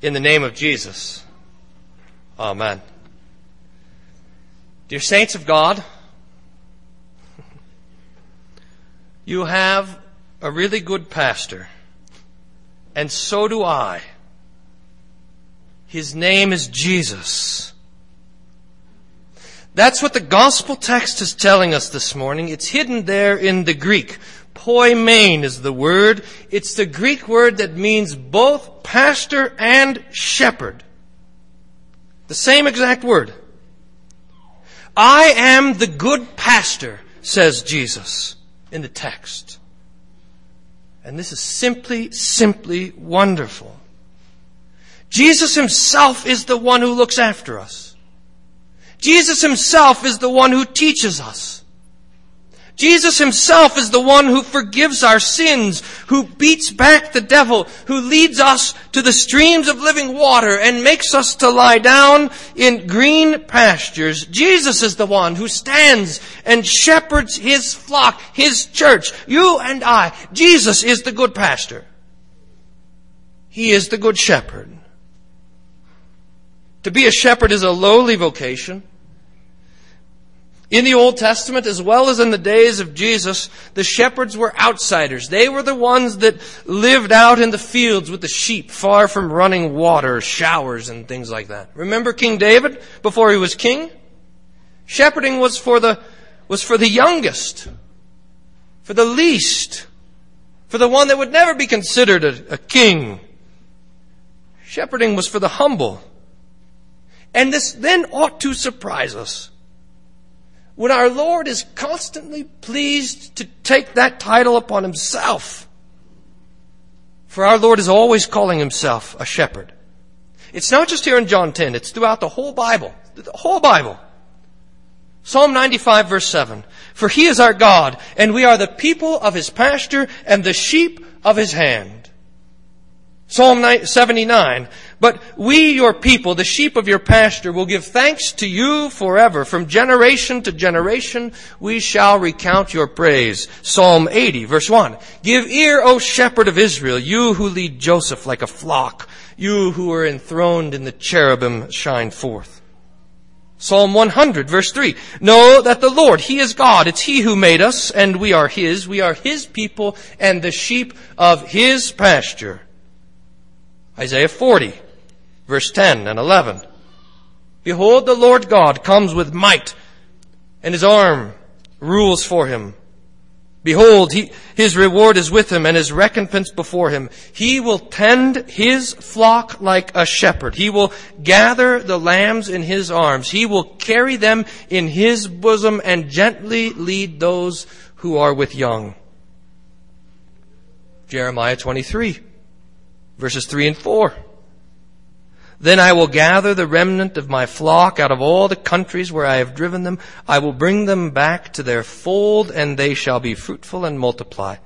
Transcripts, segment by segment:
in the name of Jesus. Amen. Dear saints of God, you have a really good pastor, and so do I. His name is Jesus. That's what the gospel text is telling us this morning. It's hidden there in the Greek. Poimen is the word. It's the Greek word that means both pastor and shepherd. The same exact word. I am the good pastor, says Jesus in the text. And this is simply, simply wonderful. Jesus himself is the one who looks after us. Jesus himself is the one who teaches us. Jesus himself is the one who forgives our sins, who beats back the devil, who leads us to the streams of living water and makes us to lie down in green pastures. Jesus is the one who stands and shepherds his flock, his church, you and I. Jesus is the good pastor. He is the good shepherd. To be a shepherd is a lowly vocation. In the Old Testament, as well as in the days of Jesus, the shepherds were outsiders. They were the ones that lived out in the fields with the sheep, far from running water, showers, and things like that. Remember King David before he was king? Shepherding was for the, was for the youngest, for the least, for the one that would never be considered a, a king. Shepherding was for the humble. And this then ought to surprise us when our Lord is constantly pleased to take that title upon himself. For our Lord is always calling himself a shepherd. It's not just here in John 10, it's throughout the whole Bible. The whole Bible. Psalm 95 verse 7. For he is our God, and we are the people of his pasture and the sheep of his hand. Psalm 79. But we, your people, the sheep of your pasture, will give thanks to you forever. From generation to generation, we shall recount your praise. Psalm 80, verse 1. Give ear, O shepherd of Israel, you who lead Joseph like a flock, you who are enthroned in the cherubim shine forth. Psalm 100, verse 3. Know that the Lord, He is God. It's He who made us, and we are His. We are His people and the sheep of His pasture. Isaiah 40, verse 10 and 11. Behold, the Lord God comes with might, and his arm rules for him. Behold, he, his reward is with him and his recompense before him. He will tend his flock like a shepherd. He will gather the lambs in his arms. He will carry them in his bosom and gently lead those who are with young. Jeremiah 23, verses 3 and 4. Then I will gather the remnant of my flock out of all the countries where I have driven them. I will bring them back to their fold, and they shall be fruitful and multiply.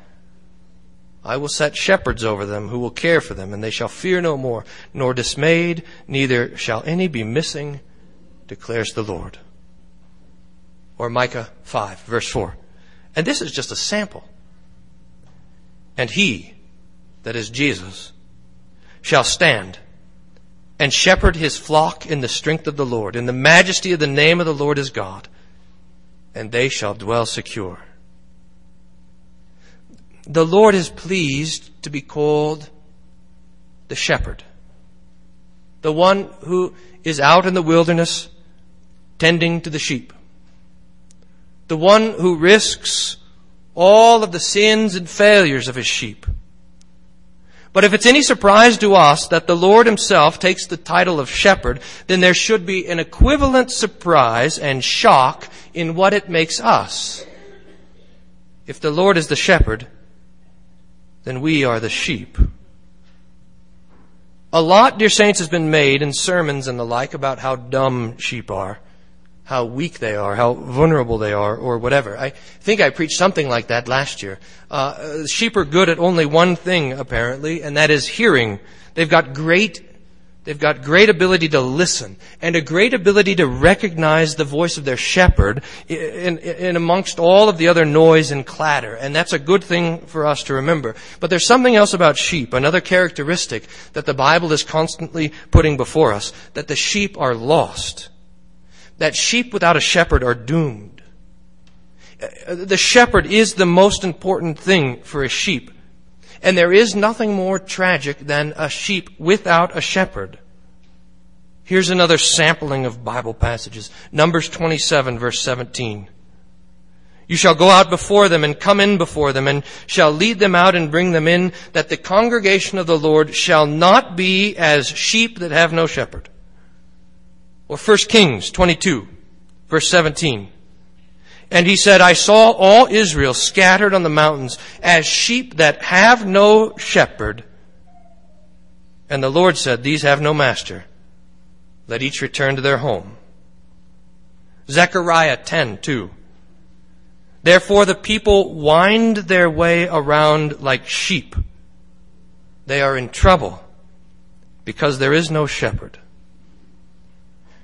I will set shepherds over them who will care for them, and they shall fear no more, nor dismayed, neither shall any be missing, declares the Lord. Or Micah 5, verse 4. And this is just a sample. And he, that is Jesus, shall stand and shepherd his flock in the strength of the Lord, in the majesty of the name of the Lord his God, and they shall dwell secure. The Lord is pleased to be called the shepherd, the one who is out in the wilderness tending to the sheep, the one who risks all of the sins and failures of his sheep but if it's any surprise to us that the Lord himself takes the title of shepherd, then there should be an equivalent surprise and shock in what it makes us. If the Lord is the shepherd, then we are the sheep. A lot, dear saints, has been made in sermons and the like about how dumb sheep are how weak they are, how vulnerable they are, or whatever. I think I preached something like that last year. Uh, sheep are good at only one thing, apparently, and that is hearing. They've got great They've got great ability to listen and a great ability to recognize the voice of their shepherd in, in, in, amongst all of the other noise and clatter. And that's a good thing for us to remember. But there's something else about sheep, another characteristic that the Bible is constantly putting before us, that the sheep are lost. That sheep without a shepherd are doomed. Uh, the shepherd is the most important thing for a sheep. And there is nothing more tragic than a sheep without a shepherd. Here's another sampling of Bible passages. Numbers 27 verse 17. You shall go out before them and come in before them and shall lead them out and bring them in that the congregation of the Lord shall not be as sheep that have no shepherd. Or 1 Kings 22 verse 17. And he said, I saw all Israel scattered on the mountains as sheep that have no shepherd. And the Lord said, These have no master. Let each return to their home. Zechariah 10, 2. Therefore the people wind their way around like sheep. They are in trouble because there is no shepherd.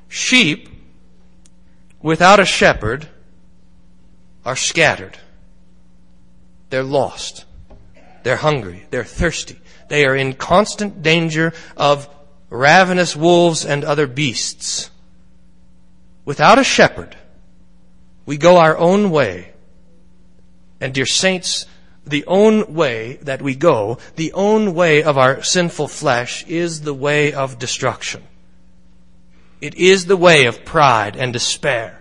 Sheep without a shepherd are scattered. They're lost. They're hungry. They're thirsty. They are in constant danger of ravenous wolves and other beasts. Without a shepherd, we go our own way. And dear saints, the own way that we go, the own way of our sinful flesh is the way of destruction. It is the way of pride and despair.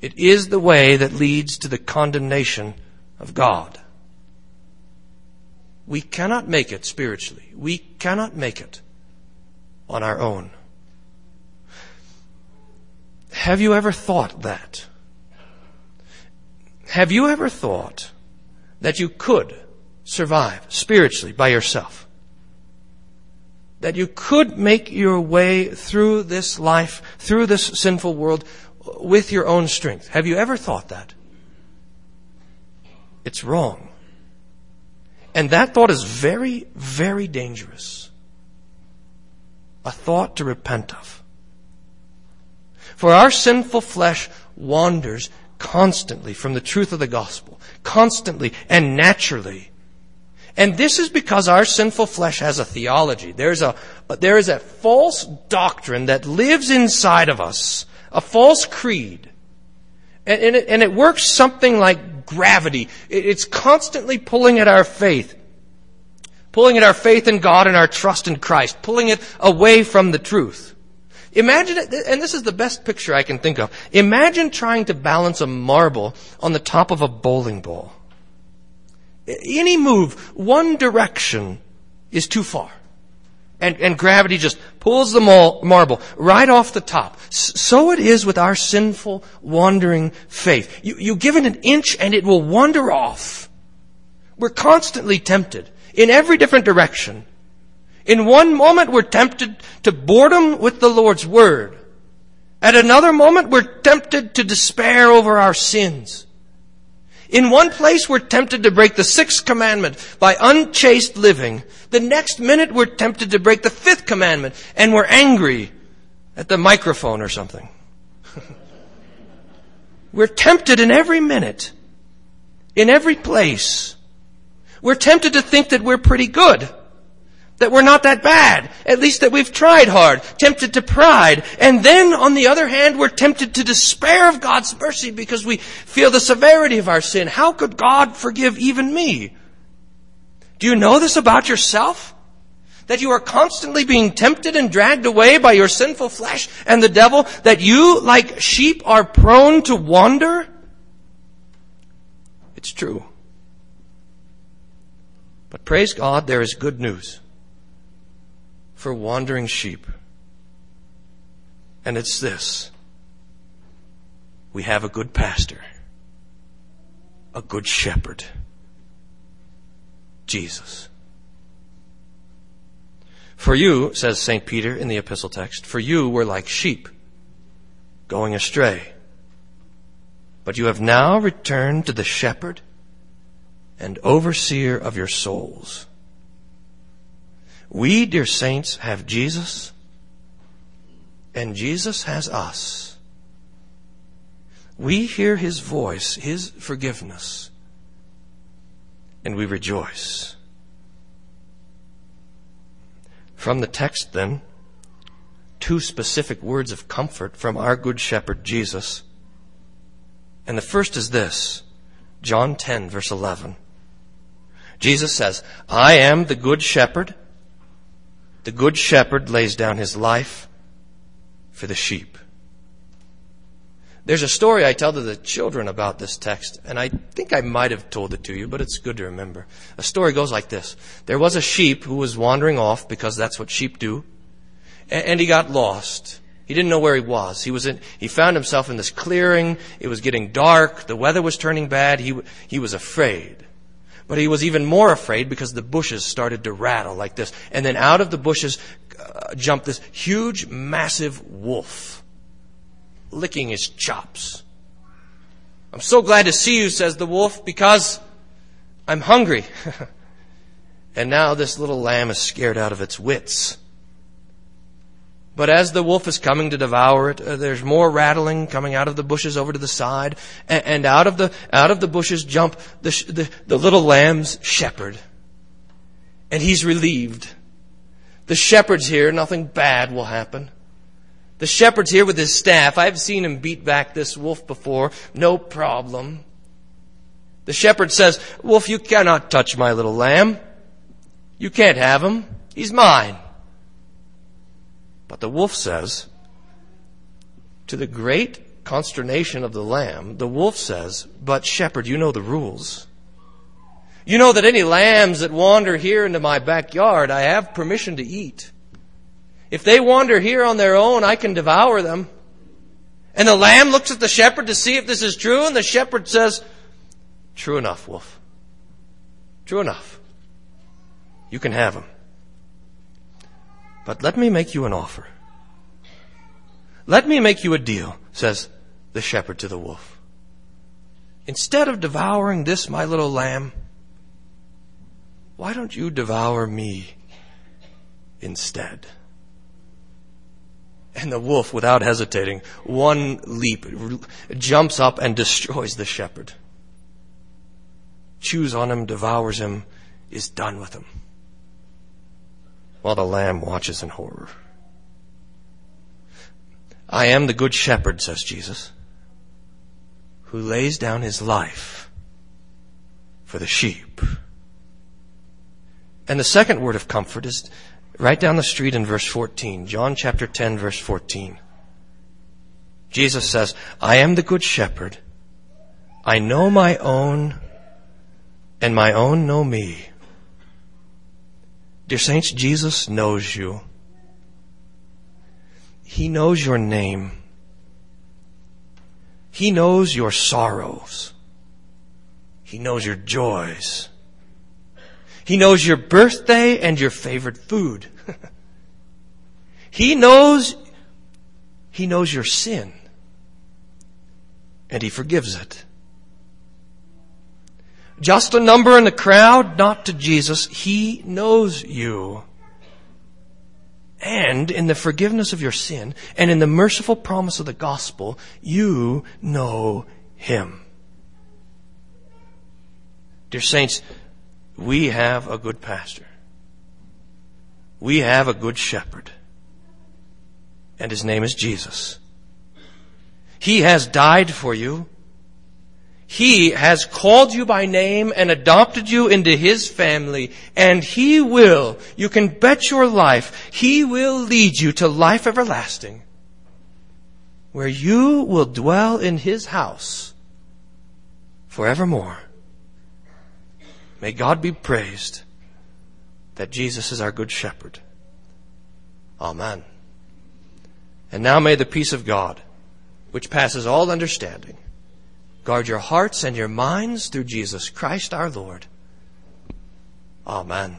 It is the way that leads to the condemnation of God. We cannot make it spiritually. We cannot make it on our own. Have you ever thought that? Have you ever thought that you could survive spiritually by yourself? That you could make your way through this life, through this sinful world with your own strength. Have you ever thought that? It's wrong. And that thought is very, very dangerous. A thought to repent of. For our sinful flesh wanders constantly from the truth of the gospel, constantly and naturally. And this is because our sinful flesh has a theology. There's a, there is a false doctrine that lives inside of us a false creed. And, and, it, and it works something like gravity. It, it's constantly pulling at our faith. Pulling at our faith in God and our trust in Christ. Pulling it away from the truth. Imagine it, and this is the best picture I can think of. Imagine trying to balance a marble on the top of a bowling ball. Any move, one direction, is too far and, and gravity just pulls the marble right off the top. So it is with our sinful, wandering faith. You, you give it an inch and it will wander off. We're constantly tempted in every different direction. In one moment, we're tempted to boredom with the Lord's Word. At another moment, we're tempted to despair over our sins. In one place, we're tempted to break the sixth commandment by unchaste living. The next minute, we're tempted to break the fifth commandment and we're angry at the microphone or something. we're tempted in every minute, in every place. We're tempted to think that we're pretty good that we're not that bad. At least that we've tried hard, tempted to pride. And then, on the other hand, we're tempted to despair of God's mercy because we feel the severity of our sin. How could God forgive even me? Do you know this about yourself? That you are constantly being tempted and dragged away by your sinful flesh and the devil? That you, like sheep, are prone to wander? It's true. But praise God, there is good news for wandering sheep. And it's this. We have a good pastor, a good shepherd, Jesus. For you, says St. Peter in the epistle text, for you were like sheep going astray. But you have now returned to the shepherd and overseer of your souls. We, dear saints, have Jesus, and Jesus has us. We hear his voice, his forgiveness, and we rejoice. From the text, then, two specific words of comfort from our Good Shepherd, Jesus. And the first is this John 10, verse 11. Jesus says, I am the Good Shepherd. The Good Shepherd lays down his life for the sheep. There's a story I tell to the children about this text, and I think I might have told it to you, but it's good to remember. A story goes like this. There was a sheep who was wandering off because that's what sheep do, and he got lost. He didn't know where he was. He was in, he found himself in this clearing. It was getting dark. The weather was turning bad. He, he was afraid. But he was even more afraid because the bushes started to rattle like this. And then out of the bushes uh, jumped this huge, massive wolf licking his chops. I'm so glad to see you, says the wolf, because I'm hungry. and now this little lamb is scared out of its wits. But as the wolf is coming to devour it, uh, there's more rattling coming out of the bushes over to the side, and, and out of the out of the bushes jump the, the the little lamb's shepherd, and he's relieved. The shepherd's here; nothing bad will happen. The shepherd's here with his staff. I've seen him beat back this wolf before. No problem. The shepherd says, Wolf, you cannot touch my little lamb. You can't have him. He's mine. But the wolf says, to the great consternation of the lamb, the wolf says, But shepherd, you know the rules. You know that any lambs that wander here into my backyard, I have permission to eat. If they wander here on their own, I can devour them. And the lamb looks at the shepherd to see if this is true, and the shepherd says, True enough, wolf. True enough. You can have him. But let me make you an offer. Let me make you a deal, says the shepherd to the wolf. Instead of devouring this, my little lamb, why don't you devour me instead? And the wolf, without hesitating, one leap, jumps up and destroys the shepherd. Chews on him, devours him, is done with him. While the lamb watches in horror. I am the good shepherd, says Jesus, who lays down his life for the sheep. And the second word of comfort is right down the street in verse 14, John chapter 10, verse 14. Jesus says, I am the good shepherd. I know my own, and my own know me. Dear saints, Jesus knows you. He knows your name. He knows your sorrows. He knows your joys. He knows your birthday and your favorite food. he knows, he knows your sin. And he forgives it. Just a number in the crowd, not to Jesus. He knows you. And in the forgiveness of your sin and in the merciful promise of the gospel, you know him. Dear saints, we have a good pastor. We have a good shepherd. And his name is Jesus. He has died for you. He has called you by name and adopted you into His family, and He will, you can bet your life, He will lead you to life everlasting, where you will dwell in His house forevermore. May God be praised that Jesus is our good shepherd. Amen. And now may the peace of God, which passes all understanding, guard your hearts and your minds through Jesus Christ our Lord. Amen.